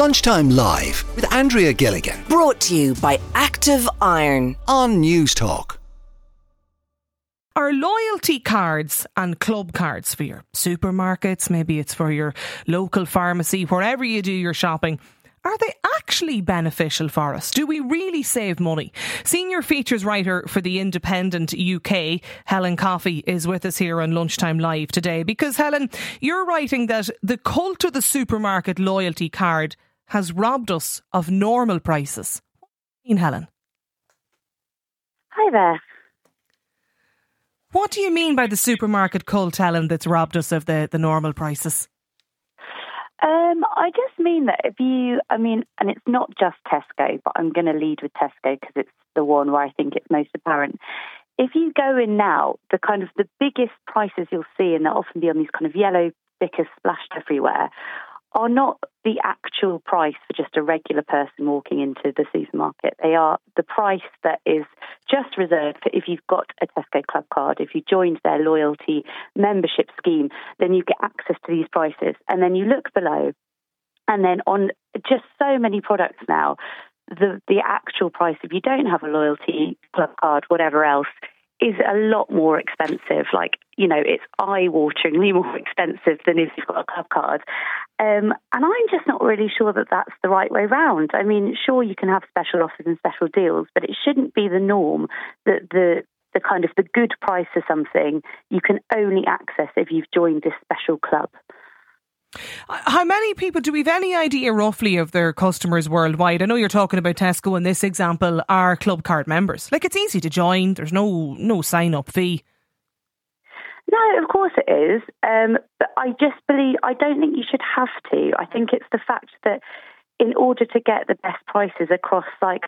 Lunchtime Live with Andrea Gilligan Brought to you by Active Iron. on Newstalk. Are loyalty cards and club cards for your supermarkets, maybe it's for your local pharmacy, wherever you do your shopping, are they actually beneficial for us? Do we really save money? Senior features writer for the Independent UK, Helen Coffey, is with us here on Lunchtime Live today because, Helen, you're writing that the cult of the supermarket loyalty card has robbed us of normal prices. What mean, Helen? Hi there. What do you mean by the supermarket cult, Helen, that's robbed us of the, the normal prices? Um, I just mean that if you, I mean, and it's not just Tesco, but I'm going to lead with Tesco because it's the one where I think it's most apparent. If you go in now, the kind of the biggest prices you'll see, and they'll often be on these kind of yellow stickers splashed everywhere, are not the actual price for just a regular person walking into the supermarket. They are the price that is just reserved for if you've got a Tesco Club card, if you joined their loyalty membership scheme, then you get access to these prices. And then you look below, and then on just so many products now, the the actual price if you don't have a loyalty club card, whatever else, is a lot more expensive. Like, you know, it's eye wateringly more expensive than if you've got a club card. Um, and I'm just not really sure that that's the right way round. I mean, sure, you can have special offers and special deals, but it shouldn't be the norm that the the kind of the good price of something you can only access if you've joined this special club. How many people do we have any idea roughly of their customers worldwide? I know you're talking about Tesco in this example are club card members. Like it's easy to join. There's no no sign up fee. No, of course it is. Um, but I just believe, I don't think you should have to. I think it's the fact that in order to get the best prices across, like,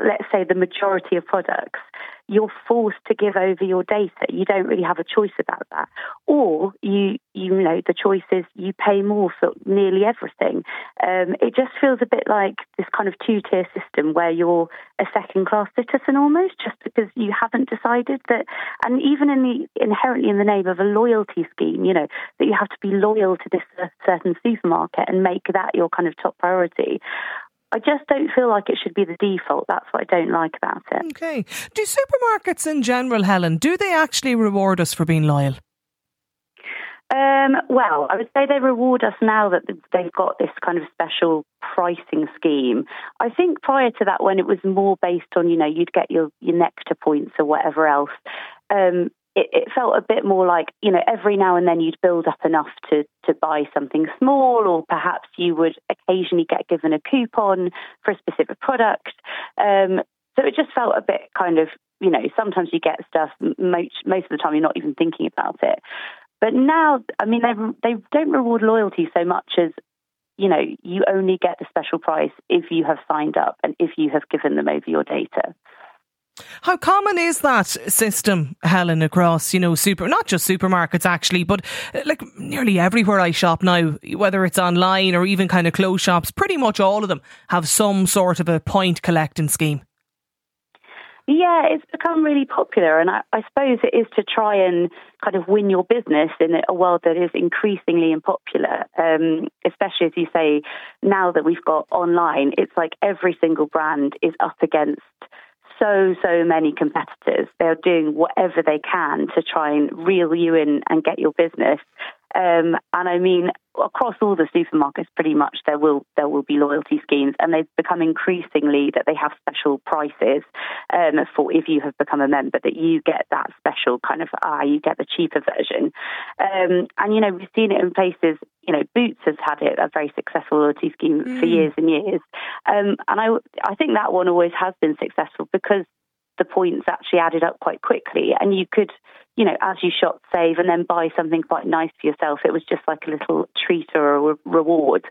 let's say the majority of products, you're forced to give over your data. You don't really have a choice about that. Or you, you know, the choice is you pay more for nearly everything. Um, it just feels a bit like this kind of two tier system where you're a second class citizen almost, just because you haven't decided that. And even in the inherently in the name of a loyalty scheme, you know, that you have to be loyal to this certain supermarket and make that your kind of top priority. I just don't feel like it should be the default. That's what I don't like about it. Okay. Do supermarkets in general, Helen, do they actually reward us for being loyal? Um, well, I would say they reward us now that they've got this kind of special pricing scheme. I think prior to that, when it was more based on, you know, you'd get your, your Nectar points or whatever else, um, it, it, felt a bit more like, you know, every now and then you'd build up enough to, to buy something small, or perhaps you would occasionally get given a coupon for a specific product. Um, so it just felt a bit kind of, you know, sometimes you get stuff, most, most of the time you're not even thinking about it. But now, I mean, they, they don't reward loyalty so much as, you know, you only get the special price if you have signed up and if you have given them over your data. How common is that system, Helen, across, you know, super, not just supermarkets actually, but uh, like nearly everywhere I shop now, whether it's online or even kind of clothes shops, pretty much all of them have some sort of a point collecting scheme. Yeah, it's become really popular, and I, I, suppose it is to try and kind of win your business in a world that is increasingly unpopular. Um, especially as you say, now that we've got online, it's like every single brand is up against so, so many competitors. They're doing whatever they can to try and reel you in and get your business. Um, and I mean, across all the supermarkets, pretty much there will there will be loyalty schemes, and they've become increasingly that they have special prices um, for if you have become a member that you get that special kind of ah you get the cheaper version. Um, and you know we've seen it in places. You know, Boots has had it a very successful loyalty scheme mm. for years and years, um, and I I think that one always has been successful because the points actually added up quite quickly, and you could you know, as you shop, save, and then buy something quite nice for yourself. It was just like a little treat or a re- reward.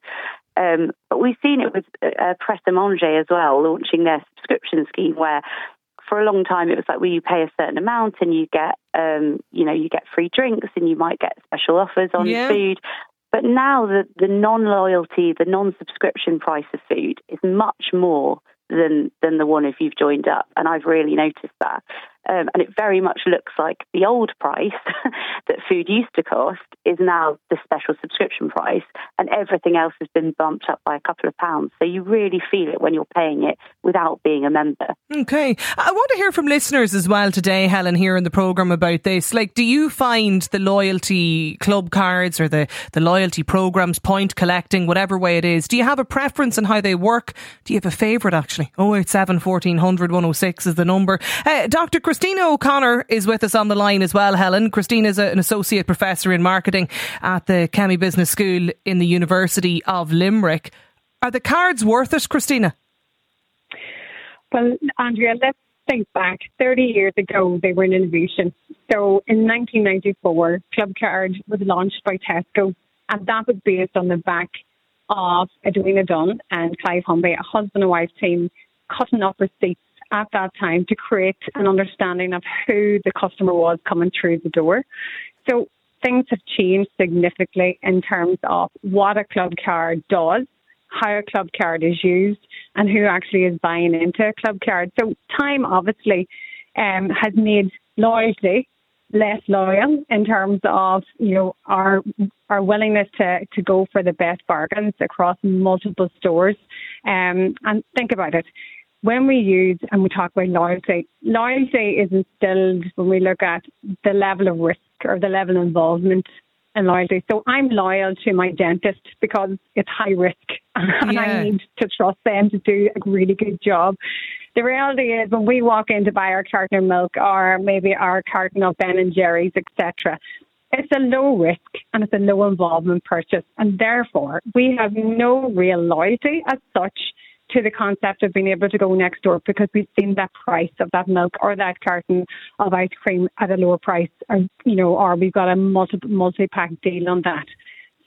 Um, but we've seen it with uh, Pret a Manger as well, launching their subscription scheme where for a long time it was like, well, you pay a certain amount and you get, um, you know, you get free drinks and you might get special offers on yeah. food. But now the, the non-loyalty, the non-subscription price of food is much more than than the one if you've joined up. And I've really noticed that. Um, and it very much looks like the old price that food used to cost is now the special subscription price, and everything else has been bumped up by a couple of pounds. So you really feel it when you're paying it without being a member. Okay. I want to hear from listeners as well today, Helen, here in the programme about this. Like, do you find the loyalty club cards or the, the loyalty programmes, point collecting, whatever way it is, do you have a preference on how they work? Do you have a favourite actually? 087 1400 106 is the number. Uh, Dr. Christina O'Connor is with us on the line as well, Helen. Christina is an associate professor in marketing at the Kemmy Business School in the University of Limerick. Are the cards worth it, Christina? Well, Andrea, let's think back. 30 years ago, they were an innovation. So in 1994, Club Card was launched by Tesco, and that was based on the back of Edwina Dunn and Clive Humby, a husband and wife team, cutting up receipts at that time to create an understanding of who the customer was coming through the door. So things have changed significantly in terms of what a club card does, how a club card is used, and who actually is buying into a club card. So time obviously um, has made loyalty less loyal in terms of you know our our willingness to to go for the best bargains across multiple stores. Um, and think about it when we use and we talk about loyalty, loyalty is instilled when we look at the level of risk or the level of involvement in loyalty. So I'm loyal to my dentist because it's high risk and yeah. I need to trust them to do a really good job. The reality is when we walk in to buy our carton of milk or maybe our carton of Ben and Jerry's, etc., it's a low risk and it's a low involvement purchase. And therefore, we have no real loyalty as such to the concept of being able to go next door because we've seen that price of that milk or that carton of ice cream at a lower price, or you know, or we've got a multi multi pack deal on that.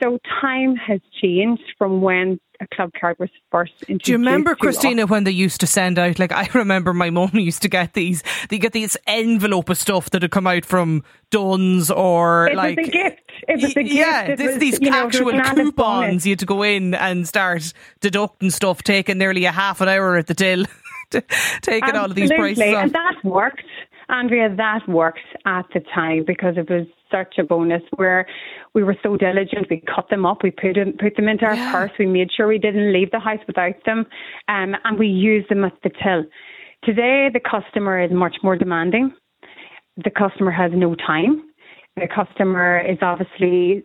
So time has changed from when a club card was first introduced. Do you remember, Christina, us. when they used to send out? Like I remember, my mum used to get these. They get these envelope of stuff that had come out from Dunnes or it like was a gift. It was a gift. Yeah, this, was, these actual know, coupons. You had to go in and start deducting stuff, taking nearly a half an hour at the till, taking Absolutely. all of these prices off. And that worked. Andrea, that worked at the time because it was such a bonus where we were so diligent. We cut them up, we put them, put them into our yeah. purse, we made sure we didn't leave the house without them, um, and we used them at the till. Today, the customer is much more demanding. The customer has no time. The customer is obviously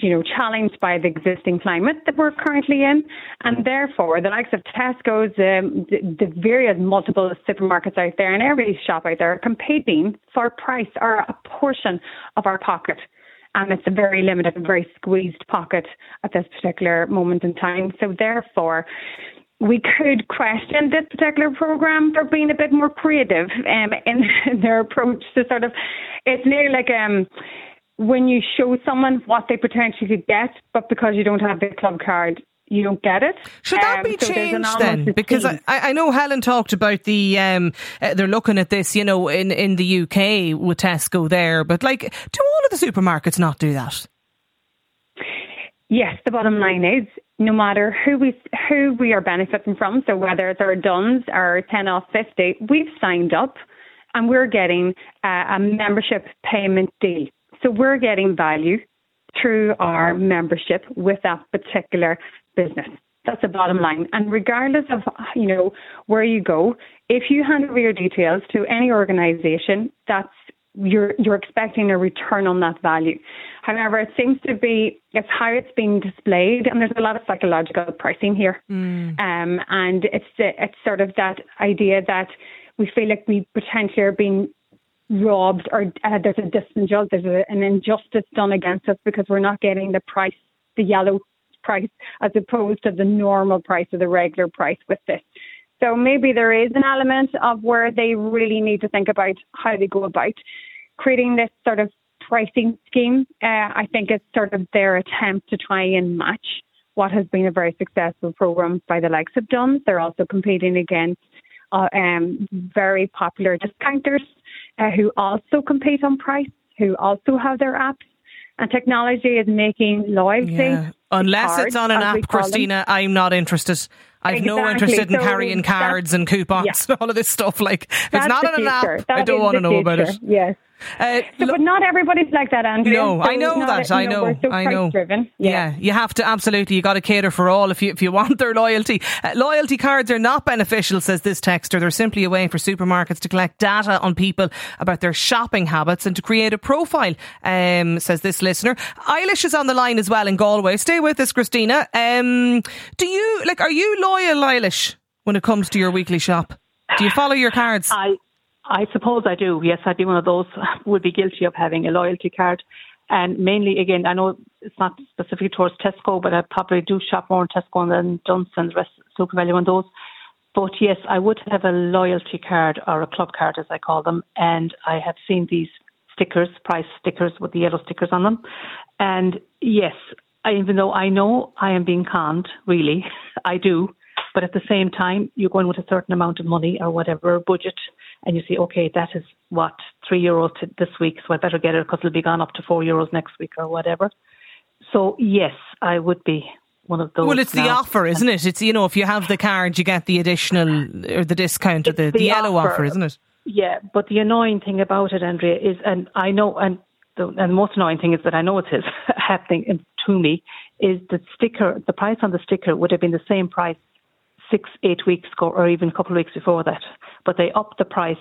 you know, challenged by the existing climate that we're currently in, and therefore the likes of Tesco's, um, the, the various multiple supermarkets out there, and every shop out there are competing for price or a portion of our pocket. And it's a very limited and very squeezed pocket at this particular moment in time. So therefore, we could question this particular program for being a bit more creative um, in, in their approach to sort of. It's nearly like um, when you show someone what they potentially could get, but because you don't have the club card, you don't get it. Should that um, be so changed then? Because I, I know Helen talked about the um, uh, they're looking at this, you know, in in the UK with Tesco there, but like, do all of the supermarkets not do that? Yes, the bottom line is no matter who we who we are benefiting from, so whether it's our Dunnes or ten off fifty, we've signed up and we're getting uh, a membership payment deal. So we're getting value through our membership with that particular business. That's the bottom line. And regardless of you know where you go, if you hand over your details to any organisation, that's you're you're expecting a return on that value. However, it seems to be it's how it's being displayed, and there's a lot of psychological pricing here. Mm. Um, and it's it's sort of that idea that we feel like we potentially are being robbed or uh, there's a disinjustice, there's a, an injustice done against us because we're not getting the price, the yellow price, as opposed to the normal price or the regular price with this. So maybe there is an element of where they really need to think about how they go about creating this sort of pricing scheme. Uh, I think it's sort of their attempt to try and match what has been a very successful program by the likes of Dunnes. They're also competing against uh, um, very popular discounters uh, who also compete on price, who also have their apps. And technology is making loyalty. Yeah. Unless it's on an app, Christina, I'm not interested. I've no interest in So carrying cards and coupons yeah. and all of this stuff. Like, if it's not on an future. app, I don't want to know about it. Yes. Uh, So, but not everybody's like that, Andrew. No, So I know that. a- I you know. So I know. price-driven. Yeah. you have to absolutely. You got to cater for all if you if you want their loyalty. Uh, loyalty cards are not beneficial, says this texter. They're simply a way for supermarkets to collect data on people about their shopping habits and to create a profile. Um, says this listener. Eilish is on the line as well in Galway. Stay with us, Christina. Um, do you like? Are you loyal, Eilish, when it comes to your weekly shop? Do you follow your cards? I I suppose I do. Yes, I'd be one of those would be guilty of having a loyalty card. And mainly, again, I know it's not specific towards Tesco, but I probably do shop more in Tesco than Dunstan's, Rest, SuperValu, and those. But yes, I would have a loyalty card or a club card, as I call them. And I have seen these stickers, price stickers with the yellow stickers on them. And yes, I, even though I know I am being conned, really, I do. But at the same time, you go in with a certain amount of money or whatever budget, and you say, okay, that is what three euros this week, so I better get it because it'll be gone up to four euros next week or whatever. So yes, I would be one of those. Well, it's the offer, isn't it? It's you know, if you have the card, you get the additional or the discount or the, the, the yellow offer. offer. isn't it? Yeah, but the annoying thing about it, Andrea, is, and I know, and the, and the most annoying thing is that I know it is happening to me, is the sticker, the price on the sticker would have been the same price six, eight weeks ago, or even a couple of weeks before that. But they upped the price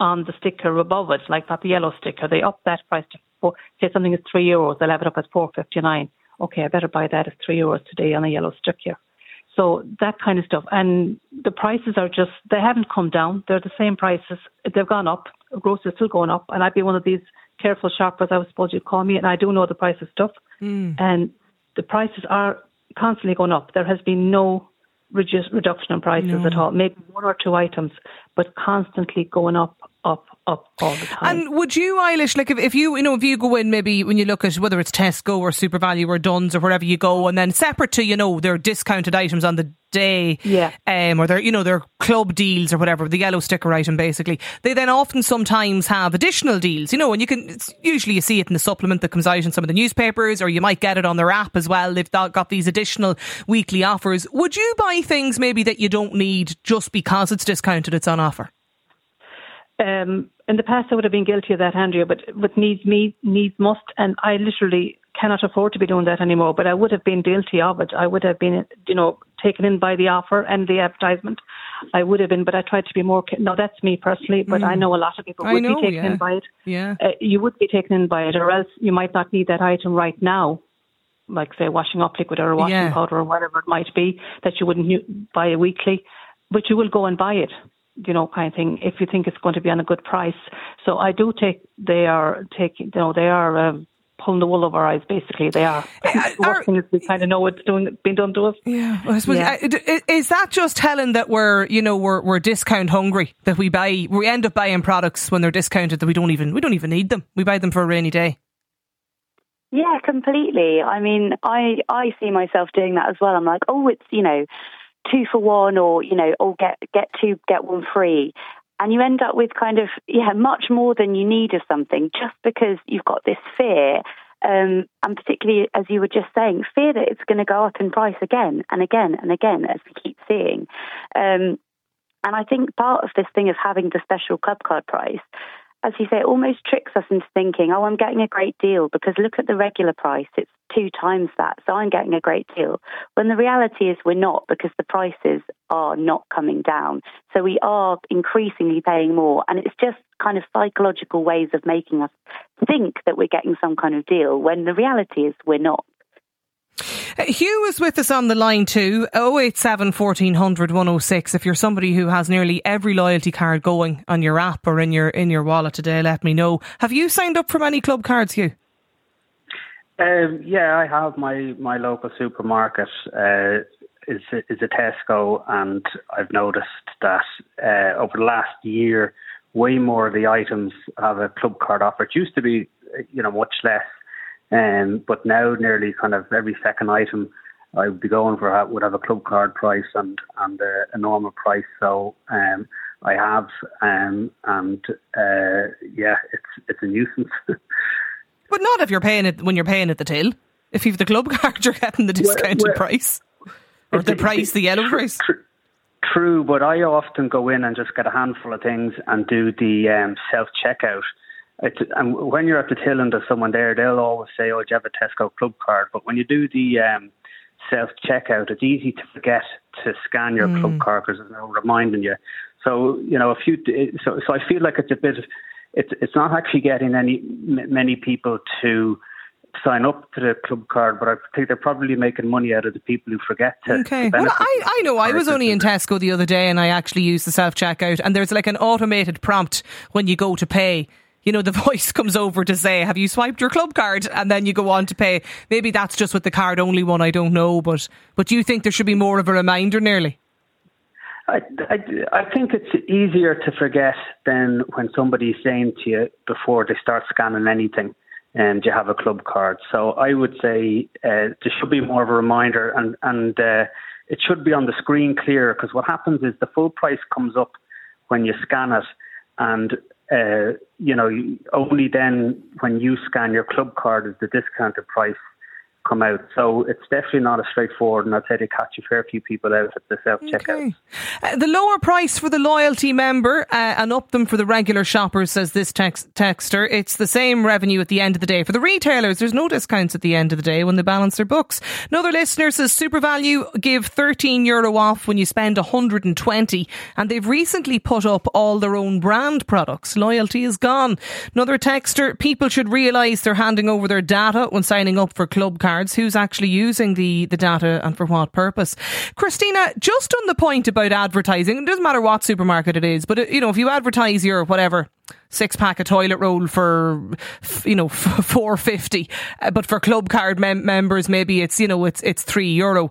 on the sticker above it, like the yellow sticker. They upped that price to four, say something is three euros, they'll have it up at four fifty nine. Okay, I better buy that at three euros today on a yellow sticker. So that kind of stuff. And the prices are just, they haven't come down. They're the same prices. They've gone up. Groceries still going up. And I'd be one of these careful shoppers, I suppose you'd call me. And I do know the price of stuff. Hmm. And the prices are constantly going up. There has been no reduce, reduction in prices at all. Maybe one or two items, but constantly going up, up, up all the time. And would you, Eilish, like if, if you, you know, if you go in maybe when you look at whether it's Tesco or SuperValu or Dunnes or wherever you go, and then separate to, you know, their discounted items on the day, Yeah. um, or their, you know, their club deals or whatever, the yellow sticker item basically, they then often sometimes have additional deals, you know, and you can, it's, usually you see it in the supplement that comes out in some of the newspapers, or you might get it on their app as well. They've got these additional weekly offers. Would you buy things maybe that you don't need just because it's discounted, it's on offer? Um, in the past I would have been guilty of that, Andrea, but with needs me needs must, and I literally cannot afford to be doing that anymore. But I would have been guilty of it. I would have been, you know, taken in by the offer and the advertisement. I would have been, but I tried to be more. No, that's me personally, but I know a lot of people Mm. Would know, be taken yeah. in by it. Yeah. Uh, you would be taken in by it, or else you might not need that item right now. Like say washing up liquid or washing Yeah. powder or whatever it might be that you wouldn't buy a weekly, but you will go and buy it you know, kind of thing, if you think it's going to be on a good price. So I do take, they are taking, you know, they are um, pulling the wool over our eyes, basically. They are. the are- worst we kind of know what's doing, being done to us. Yeah, well, I suppose. Yeah. uh, d- i- Is that just telling that we're, you know, we're we're discount hungry? That we buy, we end up buying products when they're discounted that we don't even we don't even need them. We buy them for a rainy day. Yeah, completely. I mean, I I see myself doing that as well. I'm like, oh, it's you know, two for one, or you know, or get get two get one free, and you end up with kind of yeah, much more than you need of something just because you've got this fear, um, and particularly as you were just saying, fear that it's going to go up in price again and again and again as we keep seeing. Um, and I think part of this thing of having the special club card price as you say, it almost tricks us into thinking, oh, I'm getting a great deal because look at the regular price. It's two times that. So I'm getting a great deal. When the reality is we're not because the prices are not coming down. So we are increasingly paying more. And it's just kind of psychological ways of making us think that we're getting some kind of deal when the reality is we're not. Uh, Hugh is with us on the line too. 087 1400 106. If you're somebody who has nearly every loyalty card going on your app or in your in your wallet today, let me know. Have you signed up for any club cards, Hugh? Um, yeah, I have my, my local supermarket uh, is is a Tesco, and I've noticed that uh, over the last year, way more of the items have a club card offer. It used to be, you know, much less, um, but now nearly kind of every second item I would be going for would have a club card price and and uh, a normal price. So um, I have, um, and uh, yeah, it's it's a nuisance. But not if you're paying it when you're paying at the till. If you've the club card, you're getting the discounted well- price. or the price, the yellow price. True, but I often go in and just get a handful of things and do the um, self checkout. And when you're at the till and there's someone there, they'll always say, "Oh, do you have a Tesco club card?" But when you do the um, self checkout, it's easy to forget to scan your mm. club card because there's no reminding you. So you know, a few. So, so I feel like it's a bit. It's it's not actually getting any many people to sign up to the club card, but I think they're probably making money out of the people who forget to. Okay. Well, I, I know. I was only in Tesco the other day and I actually used the self checkout, and there's like an automated prompt when you go to pay. You know, the voice comes over to say, Have you swiped your club card? And then you go on to pay. Maybe that's just with the card only one, I don't know. But, but do you think there should be more of a reminder nearly? I, I, I think it's easier to forget than when somebody's saying to you before they start scanning anything and you have a club card. So I would say uh, there should be more of a reminder, and and uh, it should be on the screen clear because what happens is the full price comes up when you scan it, and uh, you know only then when you scan your club card is the discounted price come out. So it's definitely not as straightforward, and I'd say they catch a fair few people out at the self checkout. Okay. Uh, the lower price for the loyalty member uh, and up them for the regular shoppers, says this text- texter. It's the same revenue at the end of the day. For the retailers, there's no discounts at the end of the day when they balance their books. Another listener says SuperValu give 13 euro off when you spend 120, and they've recently put up all their own brand products. Loyalty is gone. Another texter, people should realise they're handing over their data when signing up for club cards cards, who's actually using the, the data and for what purpose. Christina, just on the point about advertising, it doesn't matter what supermarket it is, but uh, you know, if you advertise your whatever six pack of toilet roll for you know 450 uh, but for club card mem- members maybe it's you know it's it's 3 euro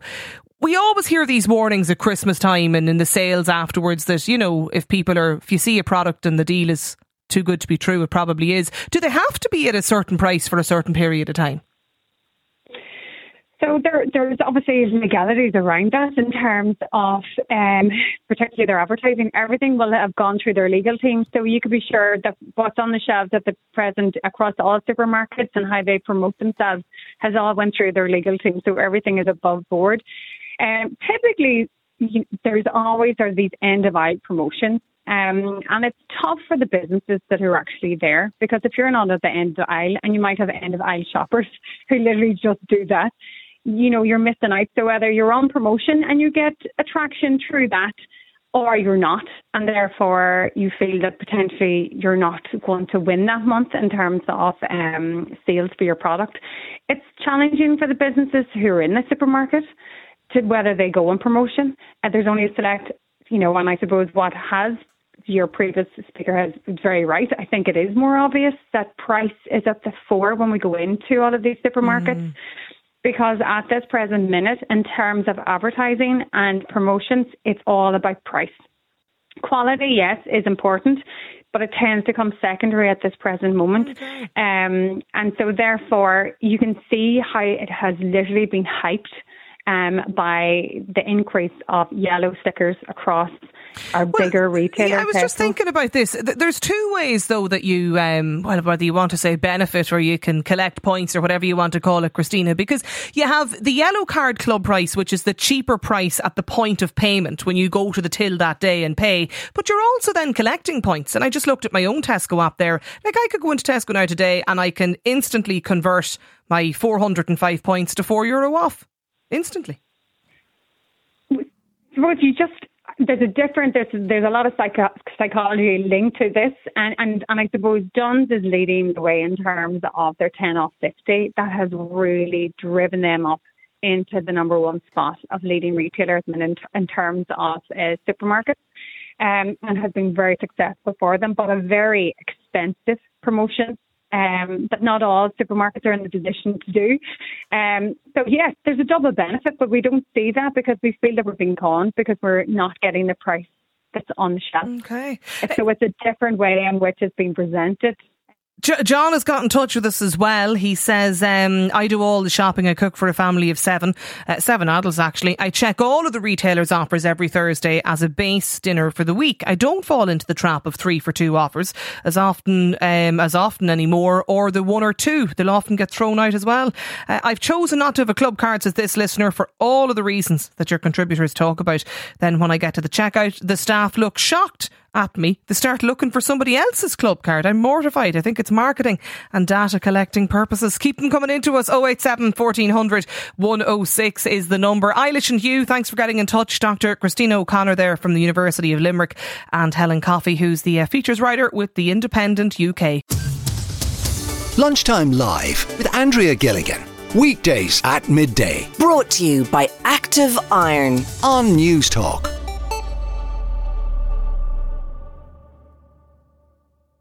we always hear these warnings at Christmas time and in the sales afterwards that, you know, if people are, if you see a product and the deal is too good to be true, it probably is. Do they have to be at a certain price for a certain period of time? So there, there's obviously legalities around that in terms of, um, particularly their advertising. Everything will have gone through their legal team, so you could be sure that what's on the shelves at the present across all supermarkets and how they promote themselves has all went through their legal team. So everything is above board. Um, typically, there's always these end of aisle promotions. Um, and it's tough for the businesses that are actually there because if you're not at the end of the aisle and you might have end of aisle shoppers who literally just do that, you know, you're missing out. So whether you're on promotion and you get attraction through that, or you're not, and therefore you feel that potentially you're not going to win that month in terms of um, sales for your product. It's challenging for the businesses who are in the supermarket to whether they go on promotion. Uh, there's only a select, you know, and I suppose what has your previous speaker has very right. I think it is more obvious that price is at the fore when we go into all of these supermarkets. Mm because at this present minute, in terms of advertising and promotions, it's all about price. Quality, yes, is important, but it tends to come secondary at this present moment. Okay. Um, and so, therefore, you can see how it has literally been hyped um, by the increase of yellow stickers across our well, bigger retailers. Yeah, I was just thinking about this. There's two ways, though, that you, um, well, whether you want to say benefit or you can collect points or whatever you want to call it, Christina, because you have the yellow card club price, which is the cheaper price at the point of payment when you go to the till that day and pay. But you're also then collecting points. And I just looked at my own Tesco app there. Like I could go into Tesco now today and I can instantly convert my 405 points to four euro off instantly. Suppose you just there's a different there's there's a lot of psycho, psychology linked to this, and, and and I suppose Dunnes is leading the way in terms of their ten off fifty. That has really driven them up into the number one spot of leading retailers in, in terms of uh, supermarkets, um, and has been very successful for them, but a very expensive promotion um, that not all supermarkets are in the position to do. Um, so yes, there's a double benefit, but we don't see that because we feel that we're being conned because we're not getting the price that's on the shelf. Okay. So it's a different way in which it's being presented John has got in touch with us as well. He says, um, I do all the shopping. I cook for a family of seven, uh, seven adults actually. I check all of the retailers' offers every Thursday as a base dinner for the week. I don't fall into the trap of three for two offers as often um, as often anymore, or the one or two. They'll often get thrown out as well. Uh, I've chosen not to have a club card as this listener for all of the reasons that your contributors talk about. Then when I get to the checkout, the staff look shocked at me. They start looking for somebody else's club card. I'm mortified. I think it's marketing and data collecting purposes. Keep them coming into us. 087 1400 106 is the number. Eilish and Hugh, thanks for getting in touch. Dr. Christina O'Connor there from the University of Limerick and Helen Coffey, who's the uh, features writer with The Independent UK. Lunchtime Live with Andrea Gilligan. Weekdays at midday Brought to you by Active Iron. on Newstalk.